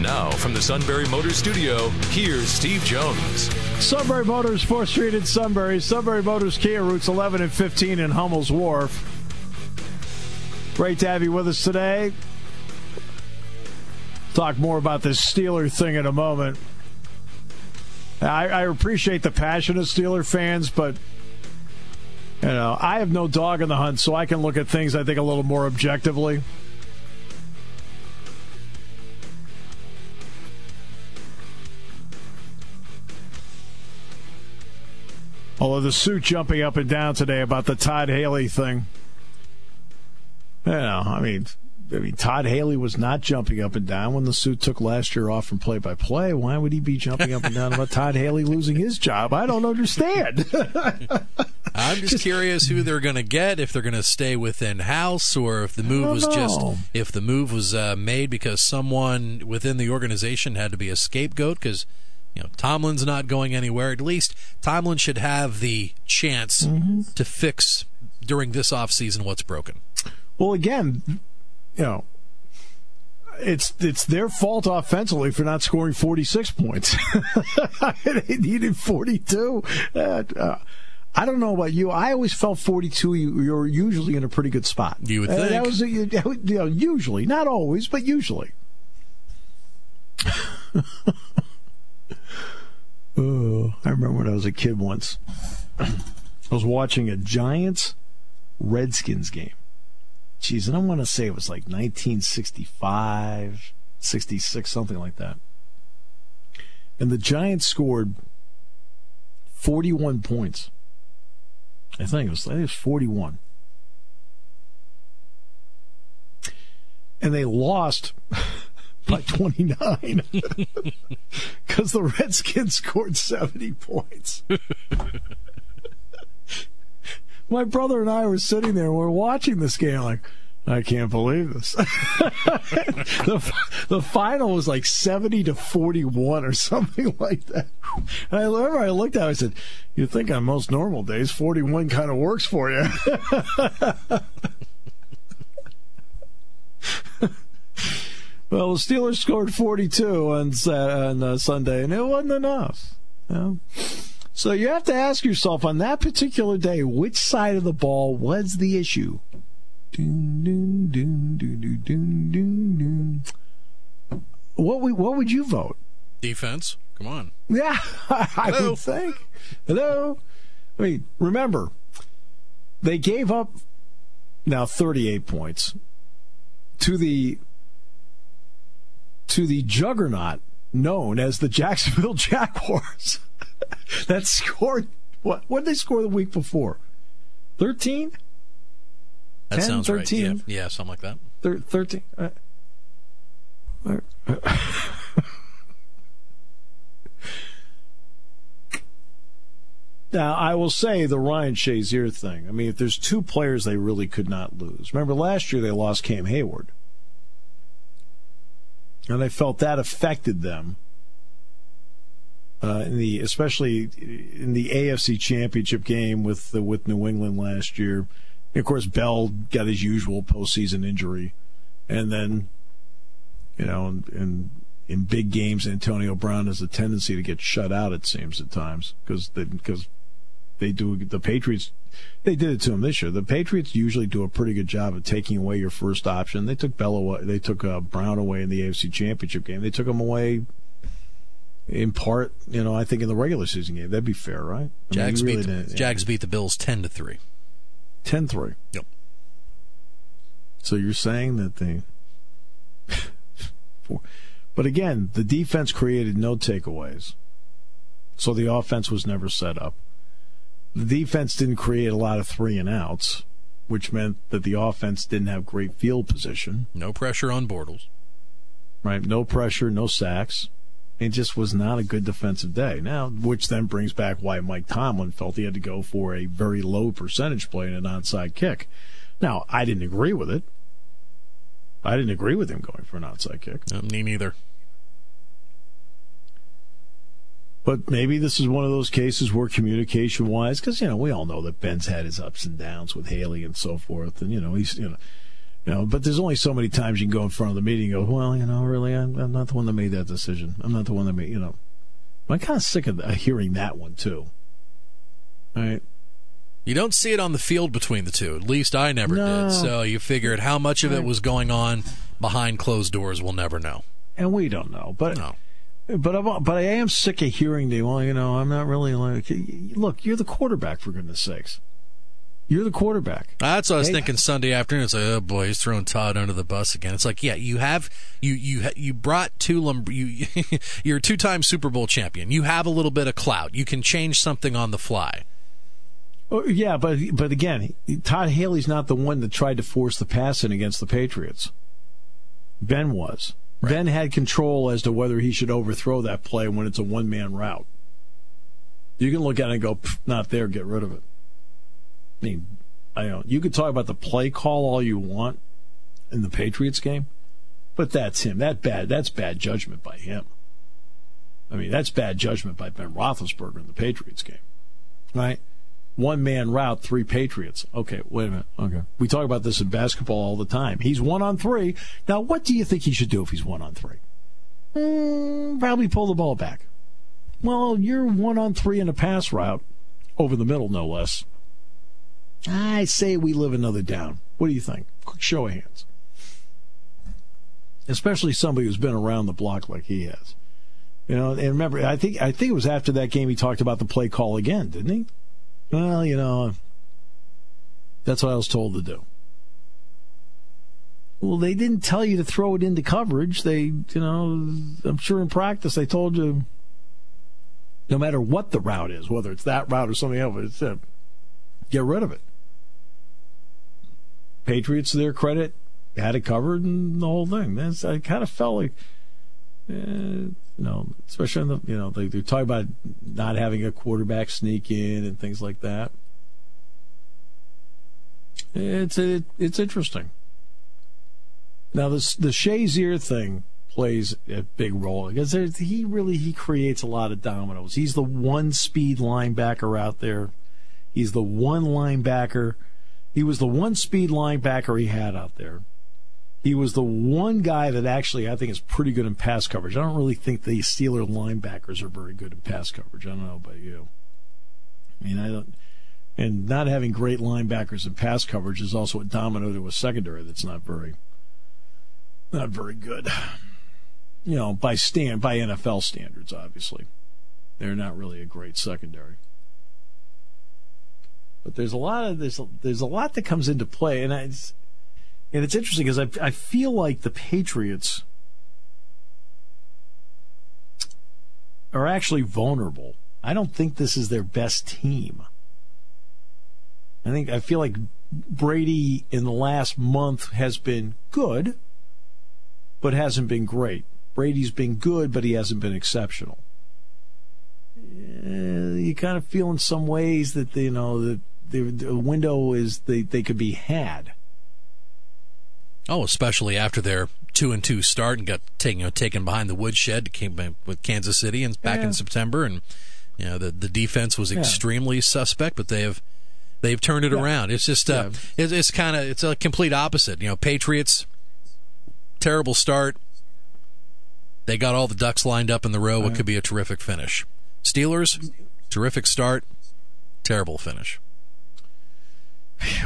Now, from the Sunbury Motors Studio, here's Steve Jones. Sunbury Motors, 4th Street in Sunbury. Sunbury Motors Kia, routes 11 and 15 in Hummel's Wharf. Great to have you with us today. Talk more about this Steeler thing in a moment. I, I appreciate the passion of Steeler fans, but you know, I have no dog in the hunt, so I can look at things I think a little more objectively. Although the suit jumping up and down today about the Todd Haley thing. You know, I mean, I mean, Todd Haley was not jumping up and down when the suit took last year off from play by play. Why would he be jumping up and down about Todd Haley losing his job? I don't understand. I'm just, just, curious who they're going to get, if they're going to stay within house, or if the move was know. just if the move was uh, made because someone within the organization had to be a scapegoat because. You know, Tomlin's not going anywhere. At least Tomlin should have the chance mm-hmm. to fix during this offseason what's broken. Well, again, you know, it's it's their fault offensively for not scoring 46 points. they needed 42. Uh, I don't know about you. I always felt 42. You, are usually in a pretty good spot. You would think. Uh, that was you know, usually, not always, but usually. oh, I remember when I was a kid once. I was watching a Giants Redskins game. Jeez, and I want to say it was like 1965, 66, something like that. And the Giants scored 41 points. I think it was, I think it was 41. And they lost by 29 because the Redskins scored 70 points. My brother and I were sitting there, we're watching this game, like, I can't believe this. the, the final was like 70 to 41 or something like that. And I remember I looked at it, I said, You think on most normal days, 41 kind of works for you. Well, the Steelers scored 42 on, on uh, Sunday, and it wasn't enough. You know? So you have to ask yourself on that particular day, which side of the ball was the issue? What would, what would you vote? Defense. Come on. Yeah, I Hello. would think. Hello. I mean, remember, they gave up now 38 points to the to the juggernaut known as the Jacksonville Jaguars. that scored what? What did they score the week before? Thirteen. That 10, sounds 13? right. Yeah, yeah, something like that. Thir- Thirteen. Uh, uh, Now, I will say the Ryan Shazier thing. I mean, if there's two players they really could not lose. Remember last year they lost Cam Heyward. And they felt that affected them uh, in the especially in the AFC Championship game with the, with New England last year. And of course, Bell got his usual postseason injury, and then you know, in, in, in big games, Antonio Brown has a tendency to get shut out. It seems at times because because they, do the Patriots. They did it to him this year. The Patriots usually do a pretty good job of taking away your first option. They took Bell away. They took uh, Brown away in the AFC Championship game. They took him away in part, you know, I think in the regular season game. That'd be fair, right? I Jags, mean, really beat, the, Jags beat the Bills 10 to 3. 10 3. Yep. So you're saying that they. but again, the defense created no takeaways. So the offense was never set up. The defense didn't create a lot of three and outs, which meant that the offense didn't have great field position. No pressure on Bortles. Right? No pressure, no sacks It just was not a good defensive day. Now, which then brings back why Mike Tomlin felt he had to go for a very low percentage play and an onside kick. Now, I didn't agree with it. I didn't agree with him going for an outside kick. Uh, me neither. But maybe this is one of those cases where communication wise, because, you know, we all know that Ben's had his ups and downs with Haley and so forth. And, you know, he's, you know, you know, but there's only so many times you can go in front of the meeting and go, well, you know, really, I'm, I'm not the one that made that decision. I'm not the one that made, you know. I'm kind of sick of uh, hearing that one, too. All right. You don't see it on the field between the two. At least I never No. did. So you figured how much of it was going on behind closed doors, we'll never know. And we don't know. But No. But I'm, but I am sick of hearing the well, you know, I'm not really like. Look, you're the quarterback for goodness sakes. You're the quarterback. That's what I was Hey. thinking Sunday afternoon. It's like, oh boy, he's throwing Todd under the bus again. It's like, yeah, you have you you you brought two lum- you you're a two time Super Bowl champion. You have a little bit of clout. You can change something on the fly. Oh, yeah, but but again, Todd Haley's not the one that tried to force the pass in against the Patriots. Ben was. Ben had control as to whether he should overthrow that play when it's a one man route. You can look at it and go, not there, get rid of it. I mean, I don't. You could talk about the play call all you want in the Patriots game, but that's him. That bad. That's bad judgment by him. I mean, that's bad judgment by Ben Roethlisberger in the Patriots game, right? One man route, three Patriots. Okay, wait a minute. Okay, we talk about this in basketball all the time. He's one on three. Now, what do you think he should do if he's one on three? Mm, probably pull the ball back. Well, you're one on three in a pass route, over the middle, no less. I say we live another down. What do you think? Quick show of hands. Especially somebody who's been around the block like he has. You know, and remember, I think I think it was after that game he talked about the play call again, didn't he? Well, you know, that's what I was told to do. Well, they didn't tell you to throw it into coverage. They, you know, I'm sure in practice they told you no matter what the route is, whether it's that route or something else, it's, uh, get rid of it. Patriots, to their credit, had it covered and the whole thing. That's, I kind of felt like, you know, especially in the, you know, they, they talk about not having a quarterback sneak in and things like that. It's it, it's interesting. Now this the Shazier thing plays a big role because he really he creates a lot of dominoes. He's the one speed linebacker out there. He's the one linebacker. He was the one speed linebacker he had out there. He was the one guy that actually I think is pretty good in pass coverage. I don't really think the Steeler linebackers are very good in pass coverage. I don't know about you. I mean, I don't. And not having great linebackers in pass coverage is also a domino to a secondary that's not very, not very good. You know, by stand by NFL standards, obviously, they're not really a great secondary. But there's a lot of there's a, there's a lot that comes into play, and I, and it's interesting because I I feel like the Patriots are actually vulnerable. I don't think this is their best team. I think I feel like Brady in the last month has been good, but hasn't been great. Brady's been good, but he hasn't been exceptional. Uh, you kind of feel in some ways that you know that the, the window is they, they could be had. Oh, especially after their two and two start and got taken you know, taken behind the woodshed came with Kansas City and back Yeah. in September, and you know the the defense was extremely suspect, but they have they've turned it Yeah. around. It's just uh, it's, it's kind of it's a complete opposite. You know, Patriots terrible start. They got all the ducks lined up in the row. What could be a terrific finish? Steelers, terrific start, terrible finish.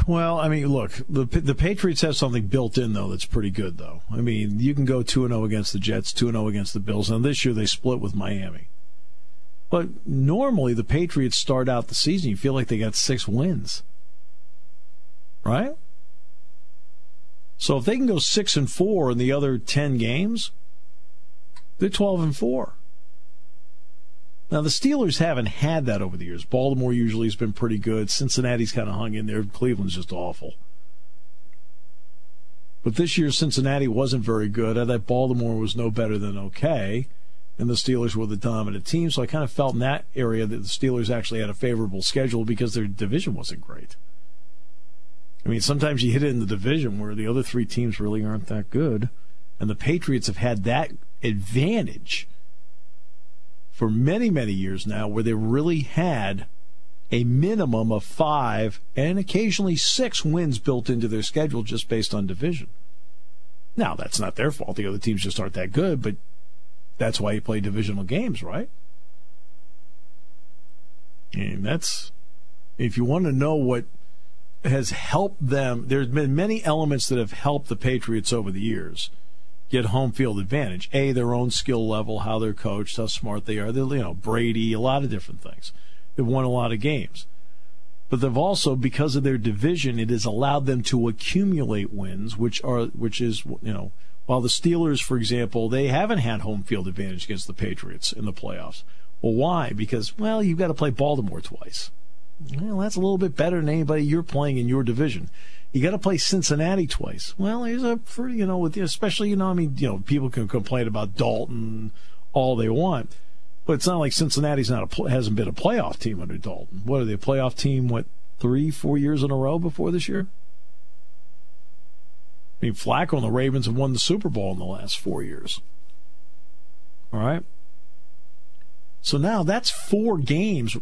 Well, I mean, look, the the Patriots have something built in though that's pretty good though. I mean, you can go two and zero against the Jets, two and zero against the Bills, and this year they split with Miami. But normally the Patriots start out the season, you feel like they got six wins, right? So if they can go six and four in the other ten games, they're twelve and four. Now the Steelers haven't had that over the years. Baltimore usually has been pretty good. Cincinnati's kind of hung in there. Cleveland's just awful. But this year Cincinnati wasn't very good. I thought Baltimore was no better than okay. and the Steelers were the dominant team. So I kind of felt in that area that the Steelers actually had a favorable schedule because their division wasn't great. I mean, sometimes you hit it in the division where the other three teams really aren't that good, and the Patriots have had that advantage for many, many years now where they really had a minimum of five and occasionally six wins built into their schedule just based on division. Now, that's not their fault. The other teams just aren't that good, but that's why you play divisional games, right? And that's, if you want to know what has helped them, there's been many elements that have helped the Patriots over the years get home field advantage. A, their own skill level, how they're coached, how smart they are. They're, you know, Brady, a lot of different things. They've won a lot of games. But they've also, because of their division, it has allowed them to accumulate wins, which are, which is, you know, while the Steelers, for example, they haven't had home field advantage against the Patriots in the playoffs. Well, why? Because, well, you've got to play Baltimore twice. Well, that's a little bit better than anybody you're playing in your division. You got to play Cincinnati twice. Well, there's a you know with especially you know I mean you know people can complain about Dalton all they want, but it's not like Cincinnati's not a hasn't been a playoff team under Dalton. What are they a playoff team? What three four years in a row before this year? I mean, Flacco and the Ravens have won the Super Bowl in the last four years. All right. So now that's four games,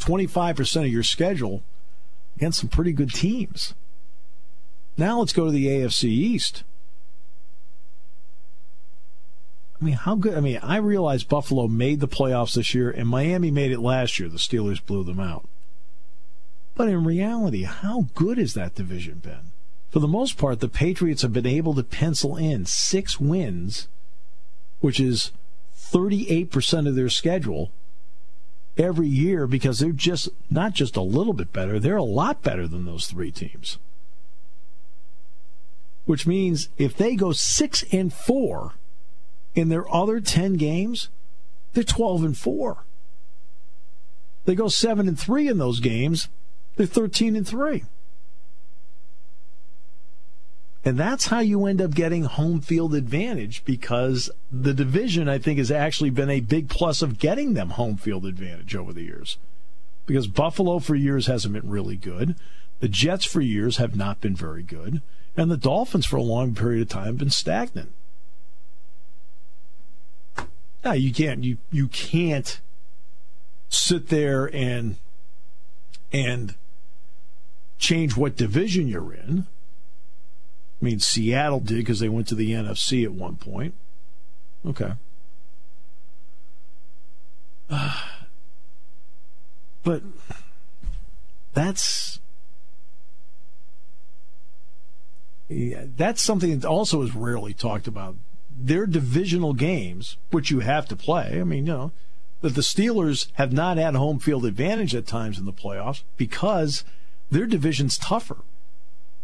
25% of your schedule against some pretty good teams. Now let's go to the AFC East. I mean, how good? I mean, I realize Buffalo made the playoffs this year and Miami made it last year. The Steelers blew them out. But in reality, how good has that division been? For the most part, the Patriots have been able to pencil in six wins, which is 38% of their schedule every year because they're just not just a little bit better, they're a lot better than those three teams. Which means if they go 6 and 4 in their other 10 games, they're 12 and 4. They go 7 and 3 in those games, they're 13 and 3. And that's how you end up getting home field advantage because the division, I think, has actually been a big plus of getting them home field advantage over the years. Because Buffalo for years hasn't been really good. The Jets for years have not been very good. And the Dolphins for a long period of time have been stagnant. Now you can't you you can't sit there and and change what division you're in I mean, Seattle did because they went to the NFC at one point. Okay. But that's yeah, that's something that also is rarely talked about. Their divisional games, which you have to play. I mean, you know, that the Steelers have not had home field advantage at times in the playoffs because their division's tougher.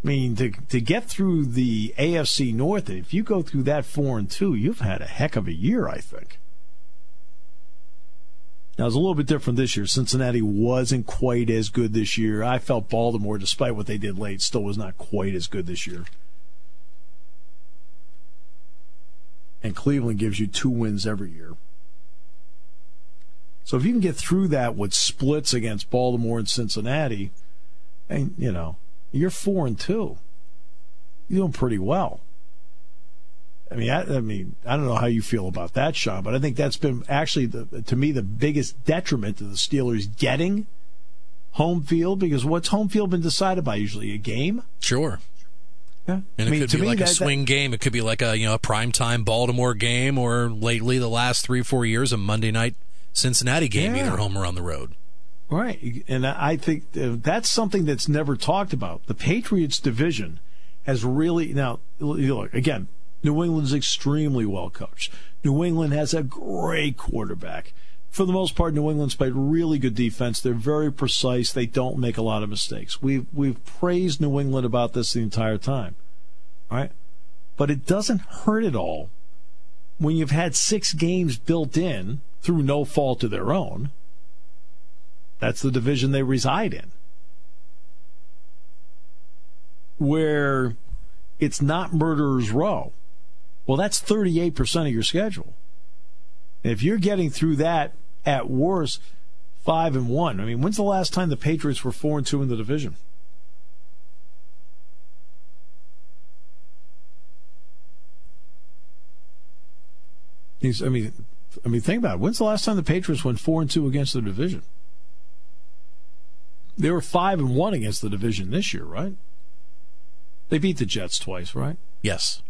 I mean, to to get through the AFC North, if you go through that four and two, you've had a heck of a year, I think. Now it's a little bit different this year. Cincinnati wasn't quite as good this year. I felt Baltimore, despite what they did late, still was not quite as good this year. And Cleveland gives you two wins every year. So if you can get through that with splits against Baltimore and Cincinnati, and you know, you're four and two. You're doing pretty well. I mean, I, I, mean, I don't know how you feel about that, Sean, but I think that's been actually the, to me the biggest detriment to the Steelers getting home field because what's home field been decided by usually a game? Sure. Yeah. And I mean, it could be like that, a swing that, game. It could be like a you know a primetime Baltimore game, or lately the last three four years a Monday night Cincinnati game, yeah. either home or on the road. Right. And I think that's something that's never talked about. The Patriots division has really, now, look, again, New England's extremely well coached. New England has a great quarterback. For the most part, New England's played really good defense. They're very precise. They don't make a lot of mistakes. We've, we've praised New England about this the entire time. Right. But it doesn't hurt at all when you've had six games built in through no fault of their own that's the division they reside in. Where it's not murderer's row. Well, that's 38% of your schedule. And if you're getting through that at worst, five and one. I mean, when's the last time the Patriots were four and two in the division? I mean, I mean, think about it. When's the last time the Patriots went four and two against the division? They were five and one against the division this year, right? They beat the Jets twice, right? Yes.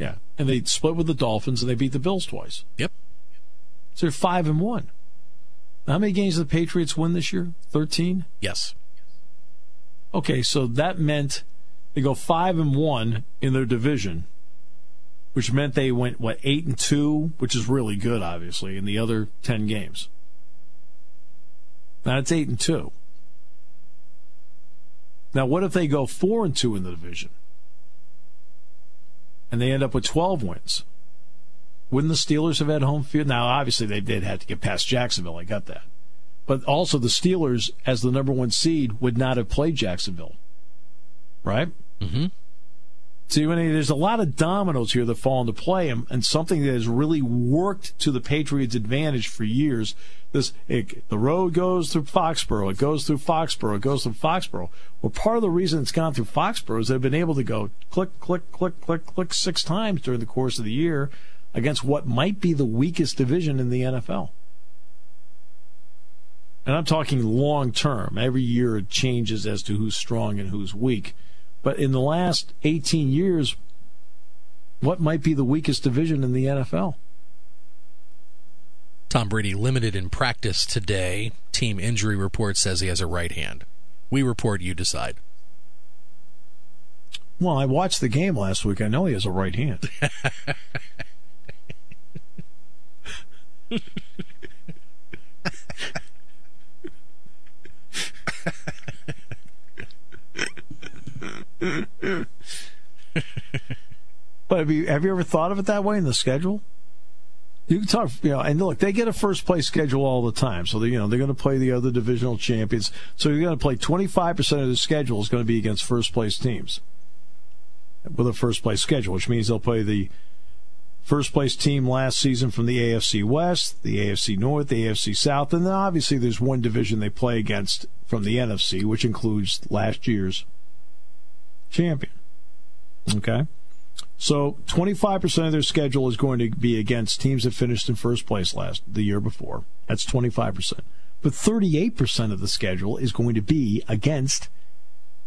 Yeah, and they split with the Dolphins, and they beat the Bills twice. Yep. So they're five and one. How many games did the Patriots win this year? Thirteen. Yes. Okay, so that meant they go five and one in their division, which meant they went what eight and two, which is really good, obviously, in the other ten games. Now it's eight and two. Now, what if they go four and two in the division, and they end up with twelve wins? Wouldn't the Steelers have had home field? Now, obviously, they did have to get past Jacksonville. I got that. But also, the Steelers, as the number one seed, would not have played Jacksonville. Right? Mm-hmm. See, there's a lot of dominoes here that fall into play, and, and something that has really worked to the Patriots' advantage for years. This it, the road goes through Foxborough, it goes through Foxborough, it goes through Foxborough. Well, part of the reason it's gone through Foxborough is they've been able to go click, click, click, click, click six times during the course of the year against what might be the weakest division in the NFL. And I'm talking long term. Every year it changes as to who's strong and who's weak. But in the last 18 years, what might be the weakest division in the NFL? Tom Brady limited in practice today. Team injury report says he has a right hand. We report, you decide. Well, I watched the game last week. I know he has a right hand. but have you have you ever thought of it that way in the schedule? You can talk, you know, and look, they get a first place schedule all the time, so they, you know they're going to play the other divisional champions. So you're going to play 25 percent of the schedule is going to be against first place teams with a first place schedule, which means they'll play the first place team last season from the AFC West, the AFC North, the AFC South, and then obviously there's one division they play against from the NFC, which includes last year's champion. Okay? So 25% of their schedule is going to be against teams that finished in first place last the year before. That's 25%. But 38% of the schedule is going to be against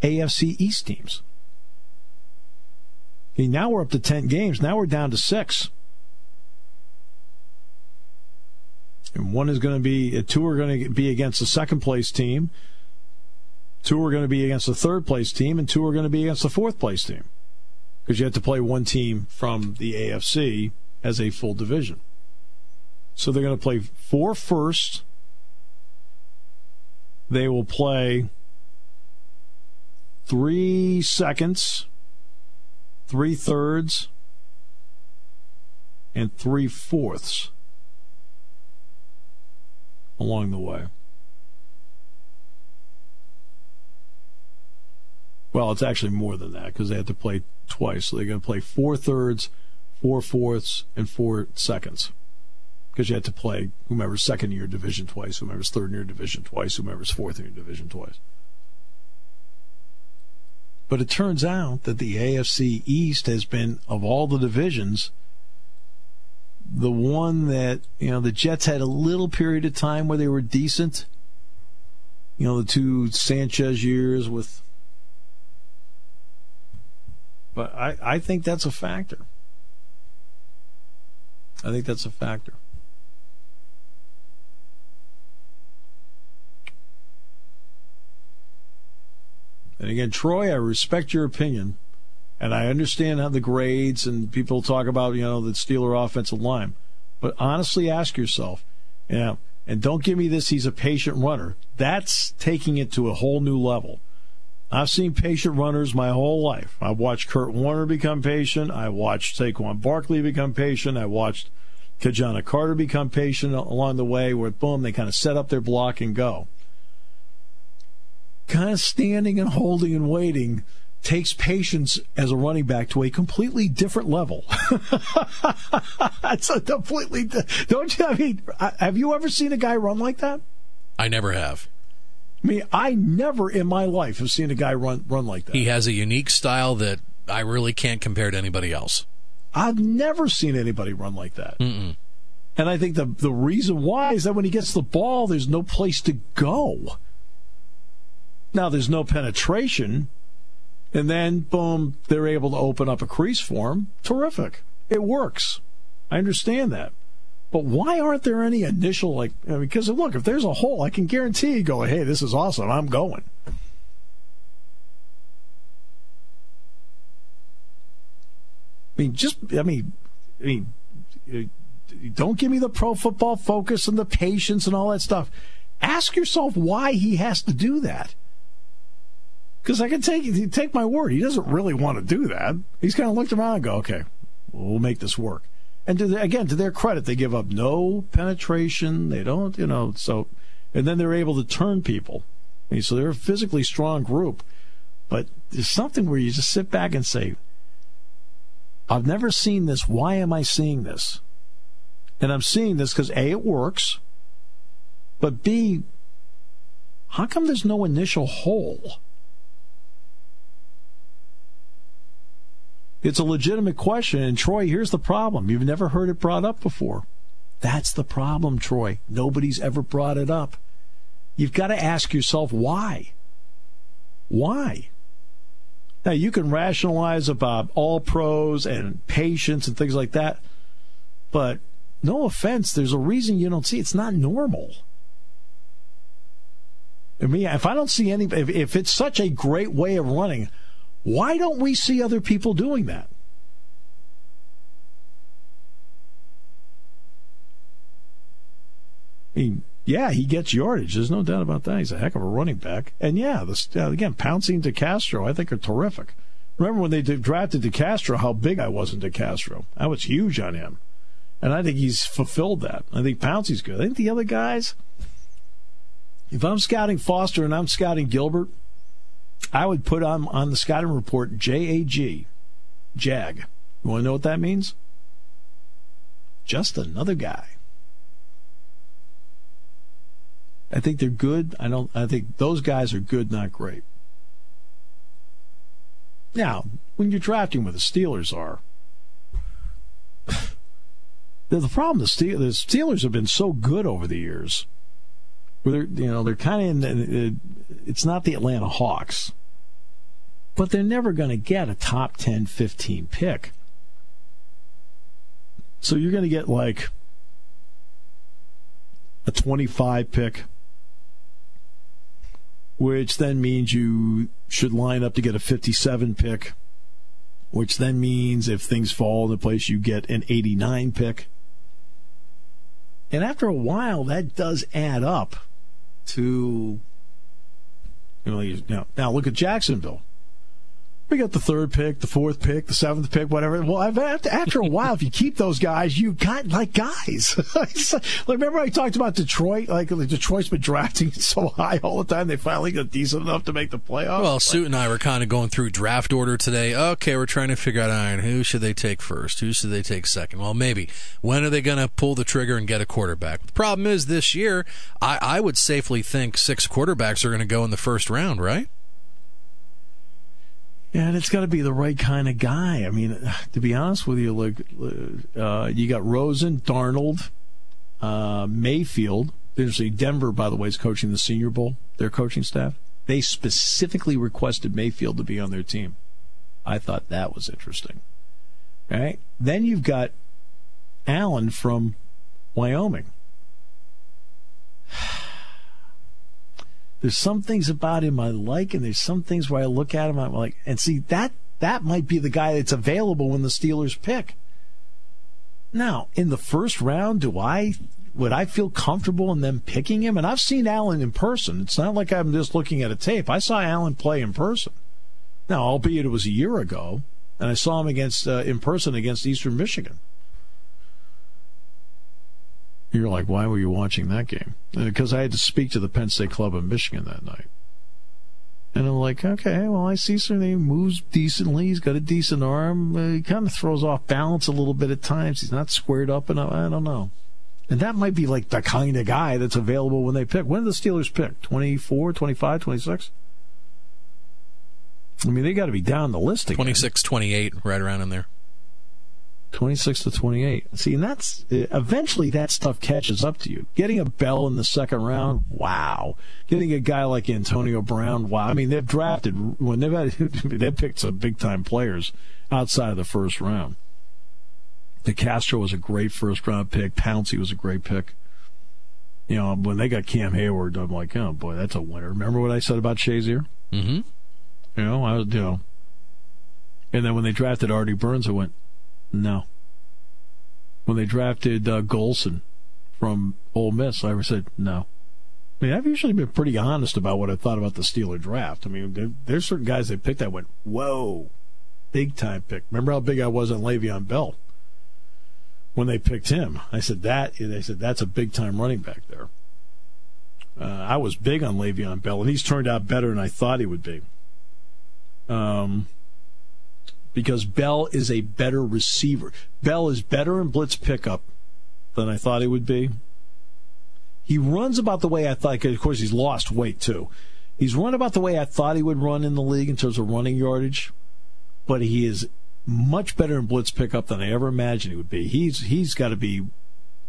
AFC East teams. Okay, now we're up to 10 games. Now we're down to six. And one is going to be, two are going to be against the second place team, two are going to be against the third place team, and two are going to be against the fourth place team. Because you have to play one team from the AFC as a full division. So they're going to play four first. They will play three seconds three thirds, and three fourths along the way. Well, it's actually more than that because they have to play twice. So they're going to play four thirds, four fourths, and four seconds. Because you had to play whomever's second year division twice, whomever's third year division twice, whomever's fourth year division twice. But it turns out that the AFC East has been, of all the divisions, the one that, you know, the Jets had a little period of time where they were decent. You know, the two Sanchez years with. But I, I think that's a factor. I think that's a factor. And again, Troy, I respect your opinion, and I understand how the grades and people talk about you know the Steeler offensive line, but honestly, ask yourself, you know, and don't give me this. He's a patient runner. That's taking it to a whole new level. I've seen patient runners my whole life. I've watched Kurt Warner become patient. I watched Saquon Barkley become patient. I watched Ki-Jana Carter become patient along the way, where boom, they kind of set up their block and go kind of standing and holding and waiting takes patience as a running back to a completely different level. That's a completely don't you? I mean, have you ever seen a guy run like that? I never have. I mean, I never in my life have seen a guy run run like that. He has a unique style that I really can't compare to anybody else. I've never seen anybody run like that. Mm-mm. And I think the the reason why is that when he gets the ball, there's no place to go. Now there's no penetration, and then boom, they're able to open up a crease for him. Terrific. It works. I understand that. But why aren't there any initial like? I mean, because look, if there's a hole, I can guarantee you go, hey, this is awesome. I'm going. I mean, just I mean, I mean, don't give me the pro football focus and the patience and all that stuff. Ask yourself why he has to do that. Because I can take take my word, he doesn't really want to do that. He's kind of looked around and go, okay, we'll make this work. And to the, again, to their credit, they give up no penetration. They don't, you know, so, and then they're able to turn people. I mean, so they're a physically strong group. But there's something where you just sit back and say, I've never seen this. Why am I seeing this? And I'm seeing this because A, it works, but B, how come there's no initial hole? It's a legitimate question. And Troy, here's the problem. You've never heard it brought up before. That's the problem, Troy. Nobody's ever brought it up. You've got to ask yourself why. Why? Now, you can rationalize about all pros and patience and things like that, but no offense, there's a reason you don't see it's not normal. I mean, if I don't see any, if, if it's such a great way of running, why don't we see other people doing that? I mean, yeah, he gets yardage. There's no doubt about that. He's a heck of a running back. And yeah, this, uh, again, Pouncey and DeCastro, I think are terrific. Remember when they drafted DeCastro, how big I was in DeCastro. I was huge on him. And I think he's fulfilled that. I think Pouncey's good. I think the other guys, if I'm scouting Foster and I'm scouting Gilbert, I would put on, on the scouting report JAG, JAG. You want to know what that means? Just another guy. I think they're good. I don't. I think those guys are good, not great. Now, when you're drafting where the Steelers are, the problem the, the Steelers have been so good over the years. Where they're, you know, they're kind of in. It's not the Atlanta Hawks, but they're never going to get a top 10, 15 pick. So you're going to get like a 25 pick which then means you should line up to get a 57 pick, which then means if things fall into place, you get an 89 pick. And after a while, that does add up to, you know, now look at Jacksonville we got the third pick, the fourth pick, the seventh pick, whatever. Well, after a while, if you keep those guys, you got like guys. like, remember I talked about Detroit? Like Detroit's been drafting so high all the time, they finally got decent enough to make the playoffs. Well, Suit and I were kind of going through draft order today. Okay, we're trying to figure out iron who should they take first, who should they take second. Well, maybe when are they going to pull the trigger and get a quarterback? The problem is this year, I, I would safely think six quarterbacks are going to go in the first round, right? Yeah, and it's got to be the right kind of guy. I mean, to be honest with you, look, uh, you got Rosen, Darnold, uh, Mayfield. Interesting. Denver, by the way, is coaching the Senior Bowl. Their coaching staff. They specifically requested Mayfield to be on their team. I thought that was interesting. All right. Then you've got Allen from Wyoming. There's some things about him I like, and there's some things where I look at him I'm like, and see that that might be the guy that's available when the Steelers pick. Now, in the first round, do I would I feel comfortable in them picking him? And I've seen Allen in person. It's not like I'm just looking at a tape. I saw Allen play in person. Now, albeit it was a year ago, and I saw him against uh, in person against Eastern Michigan. You're like, why were you watching that game? Because uh, I had to speak to the Penn State Club in Michigan that night. And I'm like, okay, well, I see something. He moves decently. He's got a decent arm. Uh, he kind of throws off balance a little bit at times. He's not squared up enough. I don't know. And that might be like the kind of guy that's available when they pick. When do the Steelers pick? 24, 25, 26? I mean, they got to be down the list again. 26, 28, right around in there. 26 to 28. See, and that's eventually that stuff catches up to you. Getting a Bell in the second round, wow. Getting a guy like Antonio Brown, wow. I mean, they've drafted when they've had, they've picked some big time players outside of the first round. DeCastro was a great first round pick. Pouncey was a great pick. You know, when they got Cam Heyward, I'm like, oh boy, that's a winner. Remember what I said about Shazier? Mm-hmm. You know, I was, you know. And then when they drafted Artie Burns, I went, no. When they drafted uh, Golson from Ole Miss, I said no. I mean, I've usually been pretty honest about what I thought about the Steeler draft. I mean, there, there's certain guys they picked that went, whoa, big time pick. Remember how big I was on Le'Veon Bell when they picked him? I said that. They said that's a big time running back there. Uh, I was big on Le'Veon Bell, and he's turned out better than I thought he would be. Um, because Bell is a better receiver. Bell is better in blitz pickup than I thought he would be. He runs about the way I thought. Of course, he's lost weight too. He's run about the way I thought he would run in the league in terms of running yardage, but he is much better in blitz pickup than I ever imagined he would be. He's he's got to be.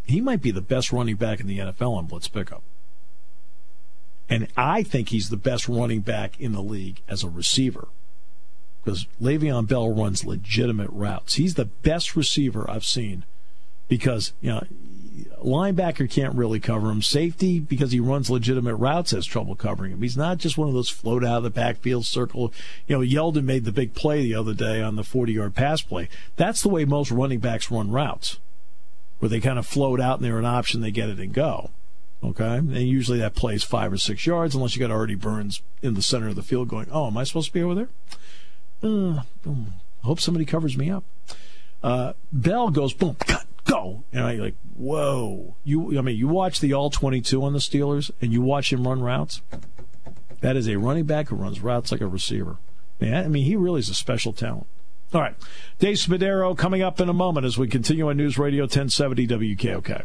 He might be the best running back in the NFL on blitz pickup. And I think he's the best running back in the league as a receiver because Le'Veon Bell runs legitimate routes. He's the best receiver I've seen because you know linebacker can't really cover him. Safety because he runs legitimate routes has trouble covering him. He's not just one of those float out of the backfield circle. You know, Yeldon made the big play the other day on the 40 yard pass play. That's the way most running backs run routes, where they kind of float out and they're an option, they get it and go. Okay, and usually that plays five or six yards unless you got Artie Burns in the center of the field going, "Oh, am I supposed to be over there?" Uh, boom. hope somebody covers me up. Uh, Bell goes boom, cut, go, and I like, whoa. You, I mean, you watch the all twenty-two on the Steelers, and you watch him run routes. That is a running back who runs routes like a receiver. Man, I mean, he really is a special talent. All right, Dave Spadaro coming up in a moment as we continue on News Radio 1070 WKOK.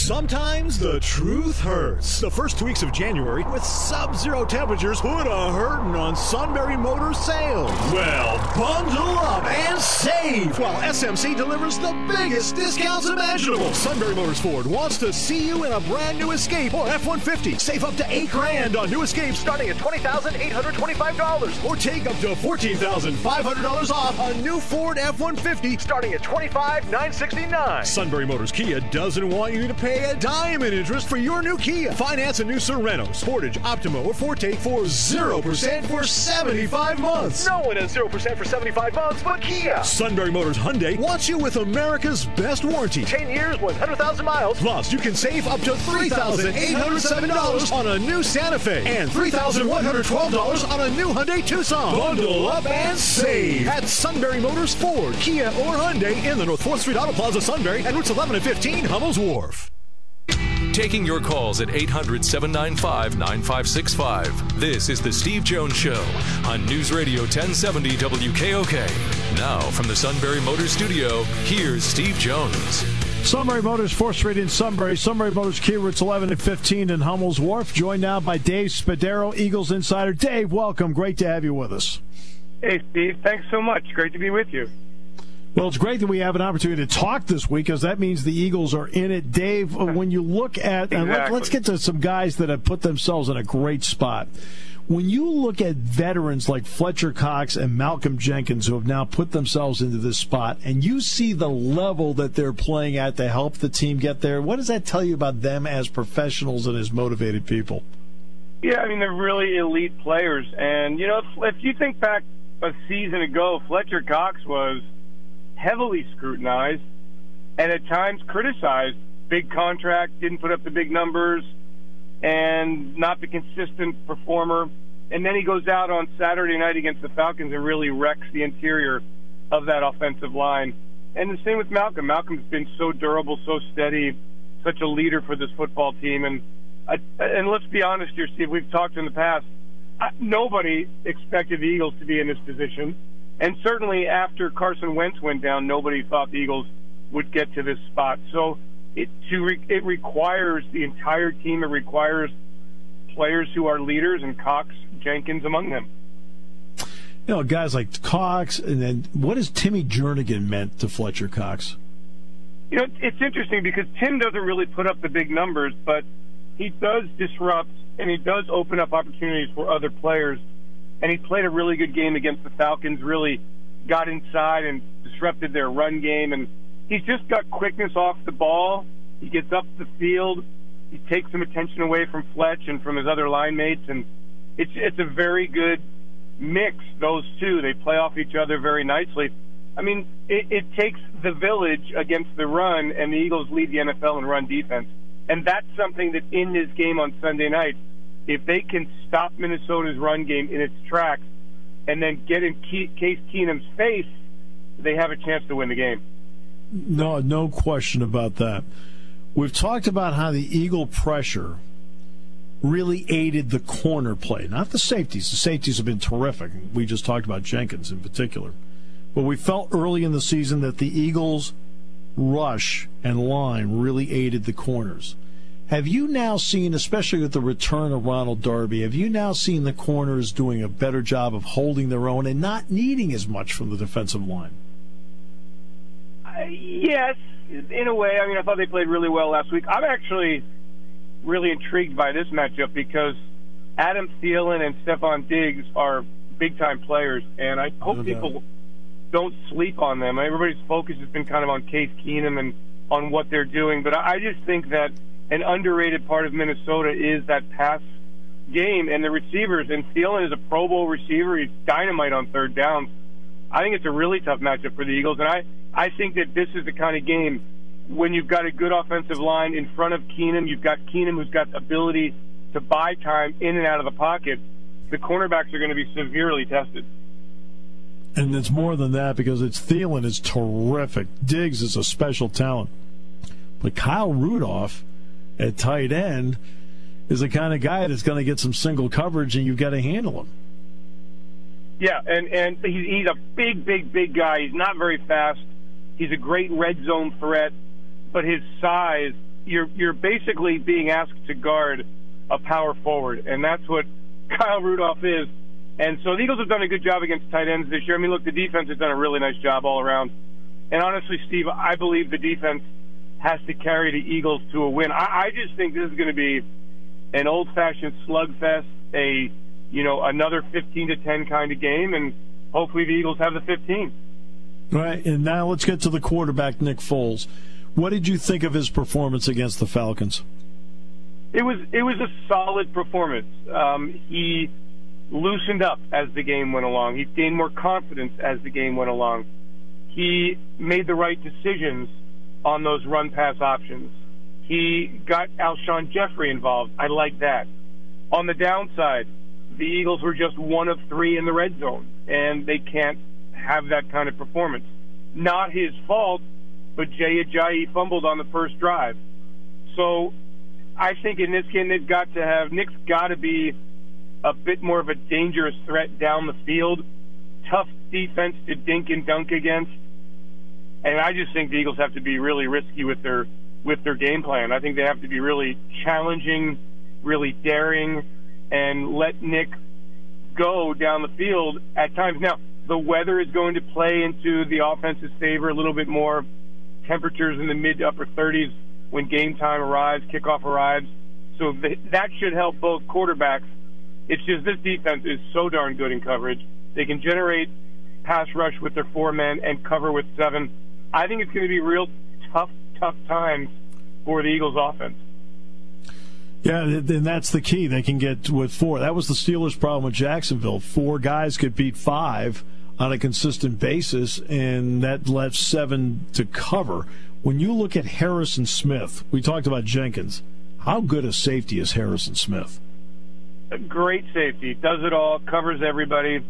Sometimes the truth hurts. The first two weeks of January with sub-zero temperatures put a hurting on Sunbury Motor sales. Well, bundle up and save while SMC delivers the biggest discounts imaginable. Sunbury Motors Ford wants to see you in a brand new Escape or F-150. Save up to eight grand on new Escapes starting at $20,825 or take up to $14,500 off a new Ford F-150 starting at $25,969. Sunbury Motors Kia doesn't want you to pay a dime in interest for your new Kia. Finance a new Sorento, Sportage, Optima, or Forte for 0% for 75 months. No one has 0% for 75 months but Kia. Sunbury Motors Hyundai wants you with America's best warranty. 10 years, 100,000 miles. Plus, you can save up to $3,807 on a new Santa Fe and $3,112 on a new Hyundai Tucson. Bundle up and save at Sunbury Motors Ford, Kia, or Hyundai in the North 4th Street Auto Plaza, Sunbury, and routes 11 and 15, Hummel's Wharf. Taking your calls at 800 795 9565. This is The Steve Jones Show on News Radio 1070 WKOK. Now, from the Sunbury Motors Studio, here's Steve Jones. Sunbury Motors, 4th Street in Sunbury. Sunbury Motors, Kia routes 11 and 15 in Hummel's Wharf. Joined now by Dave Spadaro, Eagles Insider. Dave, welcome. Great to have you with us. Hey, Steve. Thanks so much. Great to be with you. Well, it's great that we have an opportunity to talk this week because that means the Eagles are in it. Dave, uh, when you look at, exactly. let, us get to some guys that have put themselves in a great spot. When you look at veterans like Fletcher Cox and Malcolm Jenkins who have now put themselves into this spot, and you see the level that they're playing at to help the team get there, what does that tell you about them as professionals and as motivated people? Yeah, I mean, they're really elite players. And, you know, if, if you think back a season ago, Fletcher Cox was – heavily scrutinized and at times criticized. Big contract, didn't put up the big numbers, and not the consistent performer. And then he goes out on Saturday night against the Falcons and really wrecks the interior of that offensive line. And the same with Malcolm. Malcolm's been so durable, so steady, such a leader for this football team. And and let's be honest here, Steve. We've talked in the past. Nobody expected the Eagles to be in this position. And certainly after Carson Wentz went down, nobody thought the Eagles would get to this spot. So it to re, it requires the entire team. It requires players who are leaders, and Cox, Jenkins among them. You know, guys like Cox, and then what has Timmy Jernigan meant to Fletcher Cox? You know, it's interesting because Tim doesn't really put up the big numbers, but he does disrupt and he does open up opportunities for other players. And he played a really good game against the Falcons, really got inside and disrupted their run game. And he's just got quickness off the ball. He gets up the field. He takes some attention away from Fletch and from his other line mates. And it's, it's a very good mix, those two. They play off each other very nicely. I mean, it, it takes the village against the run, and the Eagles lead the NFL in run defense. And that's something that in this game on Sunday night, if they can stop Minnesota's run game in its tracks and then get in Case Keenum's face, they have a chance to win the game. No, no question about that. We've talked about how the Eagle pressure really aided the corner play, not the safeties. The safeties have been terrific. We just talked about Jenkins in particular. But we felt early in the season that the Eagles' rush and line really aided the corners. Have you now seen, especially with the return of Ronald Darby, have you now seen the corners doing a better job of holding their own and not needing as much from the defensive line? Uh, yes, in a way. I mean, I thought they played really well last week. I'm actually really intrigued by this matchup because Adam Thielen and Stefon Diggs are big time players, and I hope no people don't sleep on them. Everybody's focus has been kind of on Case Keenum and on what they're doing, but I just think that an underrated part of Minnesota is that pass game and the receivers. And Thielen is a Pro Bowl receiver; he's dynamite on third downs. I think it's a really tough matchup for the Eagles, and I I think that this is the kind of game when you've got a good offensive line in front of Keenum, you've got Keenum who's got ability to buy time in and out of the pocket. The cornerbacks are going to be severely tested. And it's more than that because it's Thielen is terrific. Diggs is a special talent. But Kyle Rudolph at tight end is the kind of guy that's going to get some single coverage and you've got to handle him. Yeah, and and he's, a big, big, big guy. He's not very fast. He's a great red zone threat, but his size, you're you're basically being asked to guard a power forward, and that's what Kyle Rudolph is. And so the Eagles have done a good job against tight ends this year. I mean, look, the defense has done a really nice job all around. And honestly, Steve, I believe the defense has to carry the Eagles to a win. I, I just think this is going to be an old-fashioned slugfest, a you know another 15 to 10 kind of game, and hopefully the Eagles have the 15. Right, and now let's get to the quarterback, Nick Foles. What did you think of his performance against the Falcons? It was it was a solid performance. Um, he loosened up as the game went along. He gained more confidence as the game went along. He made the right decisions on those run pass options. He got Alshon Jeffery involved. I like that. On the downside, the Eagles were just one of three in the red zone, and they can't have that kind of performance. Not his fault, but Jay Ajayi fumbled on the first drive. So I think in this game, they've got to have Nick's got to be a bit more of a dangerous threat down the field. Tough defense to dink and dunk against. And I just think the Eagles have to be really risky with their with their game plan. I think they have to be really challenging, really daring, and let Nick go down the field at times. Now, the weather is going to play into the offense's favor a little bit more. Temperatures in the mid to upper 30s when game time arrives, kickoff arrives. So that should help both quarterbacks it's just this defense is so darn good in coverage. They can generate pass rush with their four men and cover with seven. I think it's going to be real tough, tough times for the Eagles offense. Yeah, and that's the key. They can get with four. That was the Steelers' problem with Jacksonville. Four guys could beat five on a consistent basis, and that left seven to cover. When you look at Harrison Smith, we talked about Jenkins. How good a safety is Harrison Smith? a great safety. Does it all, covers everybody.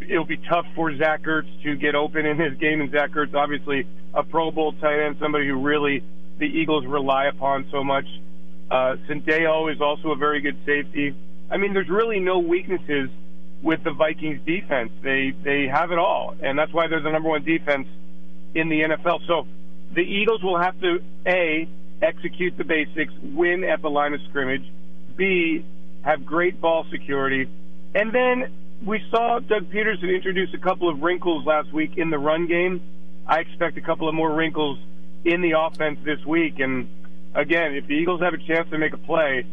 It'll be tough for Zach Ertz to get open in his game, and Zach Ertz, obviously, a Pro Bowl tight end, somebody who really the Eagles rely upon so much. Uh, Sendejo is also a very good safety. I mean, there's really no weaknesses with the Vikings defense. They they have it all, and that's why they're the number one defense in the NFL. So the Eagles will have to a execute the basics, win at the line of scrimmage, b have great ball security, and then we saw Doug Pederson introduce a couple of wrinkles last week in the run game. I expect a couple of more wrinkles in the offense this week, and again, if the Eagles have a chance to make a play,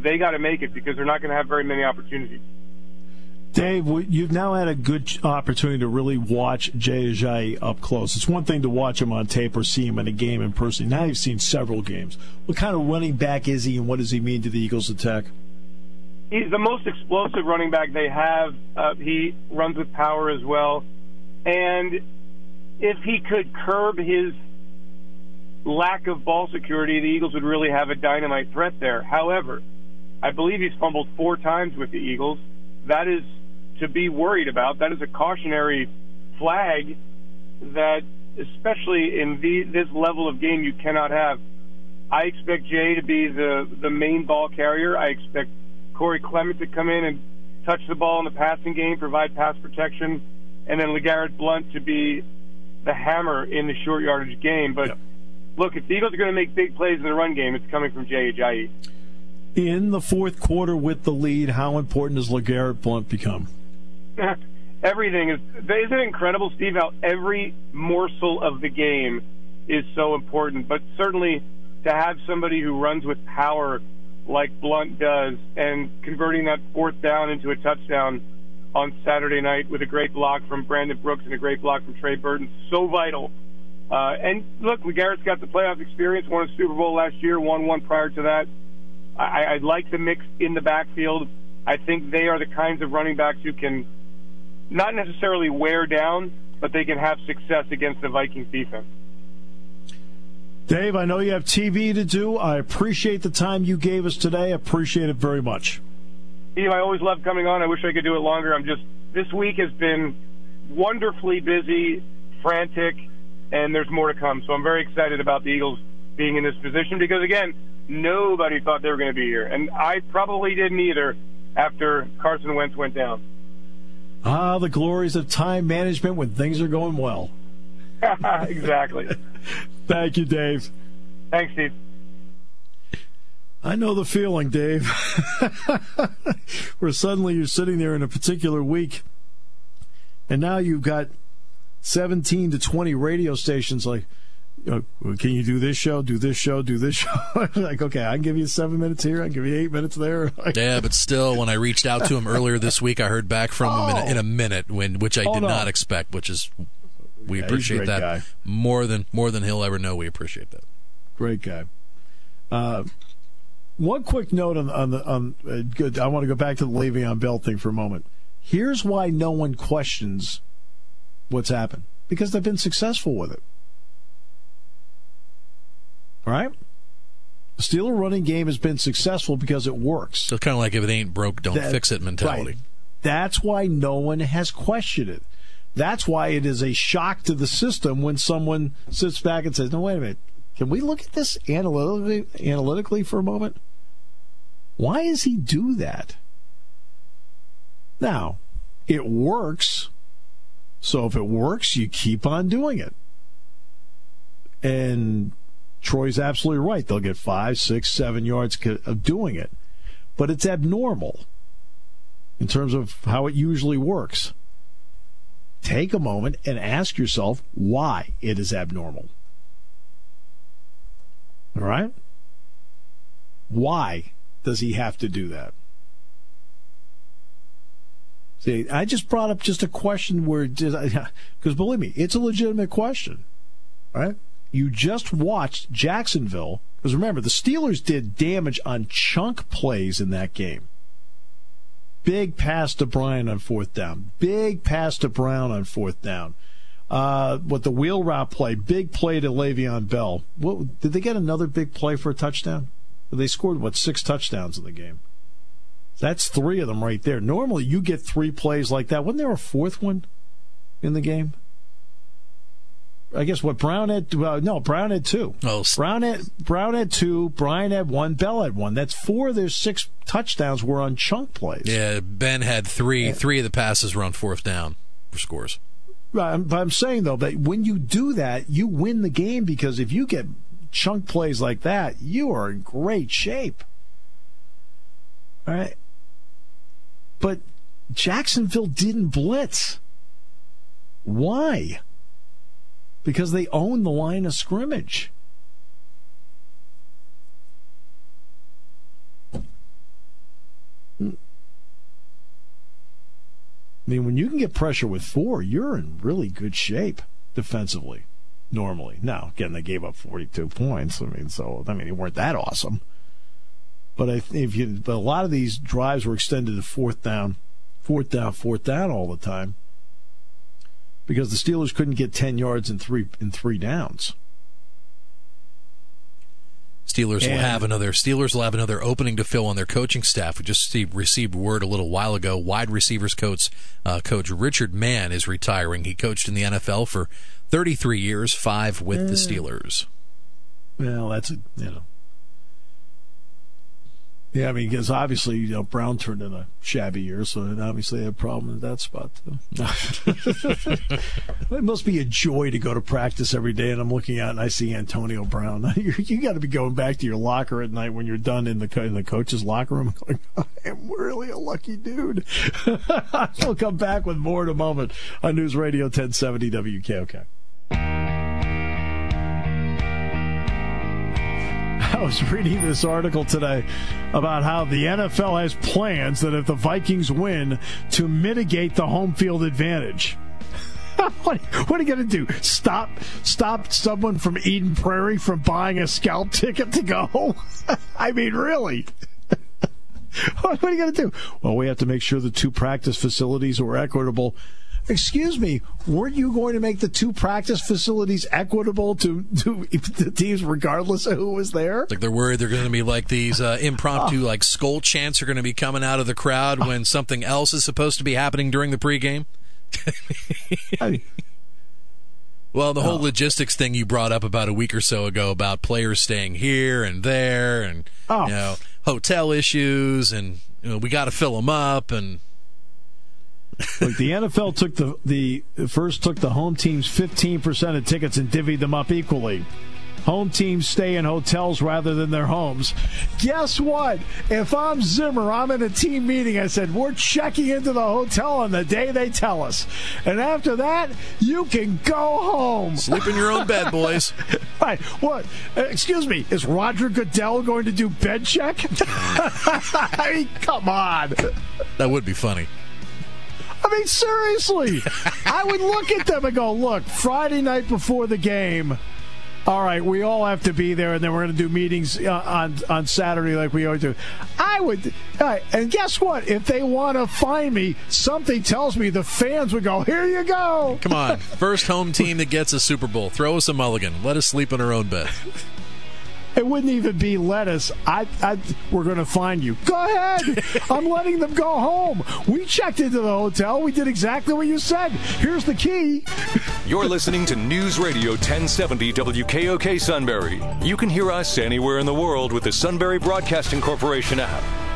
they got to make it because they're not going to have very many opportunities. Dave, you've now had a good opportunity to really watch Jay Ajayi up close. It's one thing to watch him on tape or see him in a game in person. Now you've seen several games. What kind of running back is he, and what does he mean to the Eagles' attack? He's the most explosive running back they have. Uh, he runs with power as well. And if he could curb his lack of ball security, the Eagles would really have a dynamite threat there. However, I believe he's fumbled four times with the Eagles. That is to be worried about. That is a cautionary flag that, especially in the, this level of game, you cannot have. I expect Jay to be the, the main ball carrier. I expect Corey Clement to come in and touch the ball in the passing game, provide pass protection, and then LeGarrette Blunt to be the hammer in the short yardage game. But yep. look, if the Eagles are going to make big plays in the run game, it's coming from Jay Ajayi. In the fourth quarter with the lead, how important does LeGarrette Blunt become? Everything is. Isn't it incredible, Steve, how every morsel of the game is so important? But certainly to have somebody who runs with power like Blunt does and converting that fourth down into a touchdown on Saturday night with a great block from Brandon Brooks and a great block from Trey Burton. So vital. Uh, and look, LeGarrette's got the playoff experience, won a Super Bowl last year, won one prior to that. I, I like the mix in the backfield. I think they are the kinds of running backs who can not necessarily wear down, but they can have success against the Vikings defense. Dave, I know you have TV to do. I appreciate the time you gave us today. I appreciate it very much. Steve, I always love coming on. I wish I could do it longer. I'm just this week has been wonderfully busy, frantic, and there's more to come. So I'm very excited about the Eagles being in this position because again, nobody thought they were going to be here, and I probably didn't either after Carson Wentz went down. Ah, the glories of time management when things are going well. exactly. Thank you, Dave. Thanks, Steve. I know the feeling, Dave. Where suddenly you're sitting there in a particular week, and now you've got 17 to 20 radio stations like, uh, can you do this show, do this show, do this show? like, okay, I can give you seven minutes here, I can give you eight minutes there. yeah, but still, when I reached out to him earlier this week, I heard back from oh. him in a, in a, minute, when which I oh, did no. not expect, which is we yeah, appreciate that guy. more than more than he'll ever know. We appreciate that. Great guy. Uh, one quick note on, on the on uh, good. I want to go back to the Le'Veon Bell thing for a moment. Here's why no one questions what's happened because they've been successful with it. All right. The Steeler running game has been successful because it works. So kind of like if it ain't broke, don't that, fix it mentality. Right. That's why no one has questioned it. That's why it is a shock to the system when someone sits back and says, "No, wait a minute. Can we look at this analytically, analytically for a moment? Why does he do that?" Now, it works. So if it works, you keep on doing it. And Troy's absolutely right. They'll get five, six, seven yards of doing it. But it's abnormal in terms of how it usually works take a moment and ask yourself why it is abnormal. All right? Why does he have to do that? See, I just brought up just a question where, because believe me, it's a legitimate question, right? You just watched Jacksonville, because remember, the Steelers did damage on chunk plays in that game. Big pass to Bryant on fourth down. Big pass to Brown on fourth down. Uh, what the wheel route play, big play to Le'Veon Bell. What, did they get another big play for a touchdown? They scored what six touchdowns in the game. That's three of them right there. Normally, you get three plays like that. Wasn't there a fourth one in the game? I guess what Brown had. Well, no, Brown had two. Oh, Brown had Brown had two. Bryant had one. Bell had one. That's four of their six touchdowns were on chunk plays. Yeah, Ben had three. Three of the passes were on fourth down for scores. Right, I'm- But I'm saying though that when you do that, you win the game because if you get chunk plays like that, you are in great shape. All right. But Jacksonville didn't blitz. Why? Because they own the line of scrimmage. I mean, when you can get pressure with four, you're in really good shape defensively, normally. Now, again, they gave up 42 points. I mean, so, I mean, they weren't that awesome. But if you, but a lot of these drives were extended to fourth down, fourth down, fourth down all the time because the Steelers couldn't get 10 yards in three, in three downs. Steelers will have another. Steelers will have another opening to fill on their coaching staff. We just received, received word a little while ago. Wide receivers coach uh, coach Richard Mann is retiring. He coached in the NFL for 33 years, five with the Steelers. Well, that's, a, you know. Yeah, I mean, because obviously, you know, Brown turned in a shabby year, so obviously they had a problem at that spot, too. it must be a joy to go to practice every day, and I'm looking out and I see Antonio Brown. you you got to be going back to your locker at night when you're done in the, in the coach's locker room, going, I am really a lucky dude. we'll come back with more in a moment on News Radio 1070 WKOK. I was reading this article today about how the NFL has plans that if the Vikings win to mitigate the home field advantage. what, what are you going to do? Stop stop someone from Eden Prairie from buying a scalp ticket to go? I mean, really? what are you going to do? Well, we have to make sure the two practice facilities are equitable. Excuse me, weren't you going to make the two practice facilities equitable to, to the teams regardless of who was there? Like they're worried they're going to be like these uh, impromptu like Skol chants are going to be coming out of the crowd when something else is supposed to be happening during the pregame. I- Well, the Oh. whole logistics thing you brought up about a week or so ago about players staying here and there, and Oh. you know hotel issues, and you know, we got to fill them up, and Look, the NFL took the the first took the home team's fifteen percent of tickets and divvied them up equally. Home teams stay in hotels rather than their homes. Guess what? If I'm Zimmer, I'm in a team meeting. I said we're checking into the hotel on the day they tell us, and after that, you can go home. sleep in your own bed, boys. Right? What? Excuse me. Is Roger Goodell going to do bed check? I mean, come on. That would be funny. I mean, seriously, I would look at them and go, look, Friday night before the game. All right, we all have to be there, and then we're going to do meetings uh, on on Saturday like we always do. I would, right, and guess what? If they want to find me, something tells me the fans would go, "Here you go." Come on, first home team that gets a Super Bowl. Throw us a mulligan. Let us sleep in our own bed. It wouldn't even be lettuce. I, I we're going to find you. Go ahead. I'm letting them go home. We checked into the hotel. We did exactly what you said. Here's the key. You're listening to News Radio 1070 WKOK Sunbury. You can hear us anywhere in the world with the Sunbury Broadcasting Corporation app.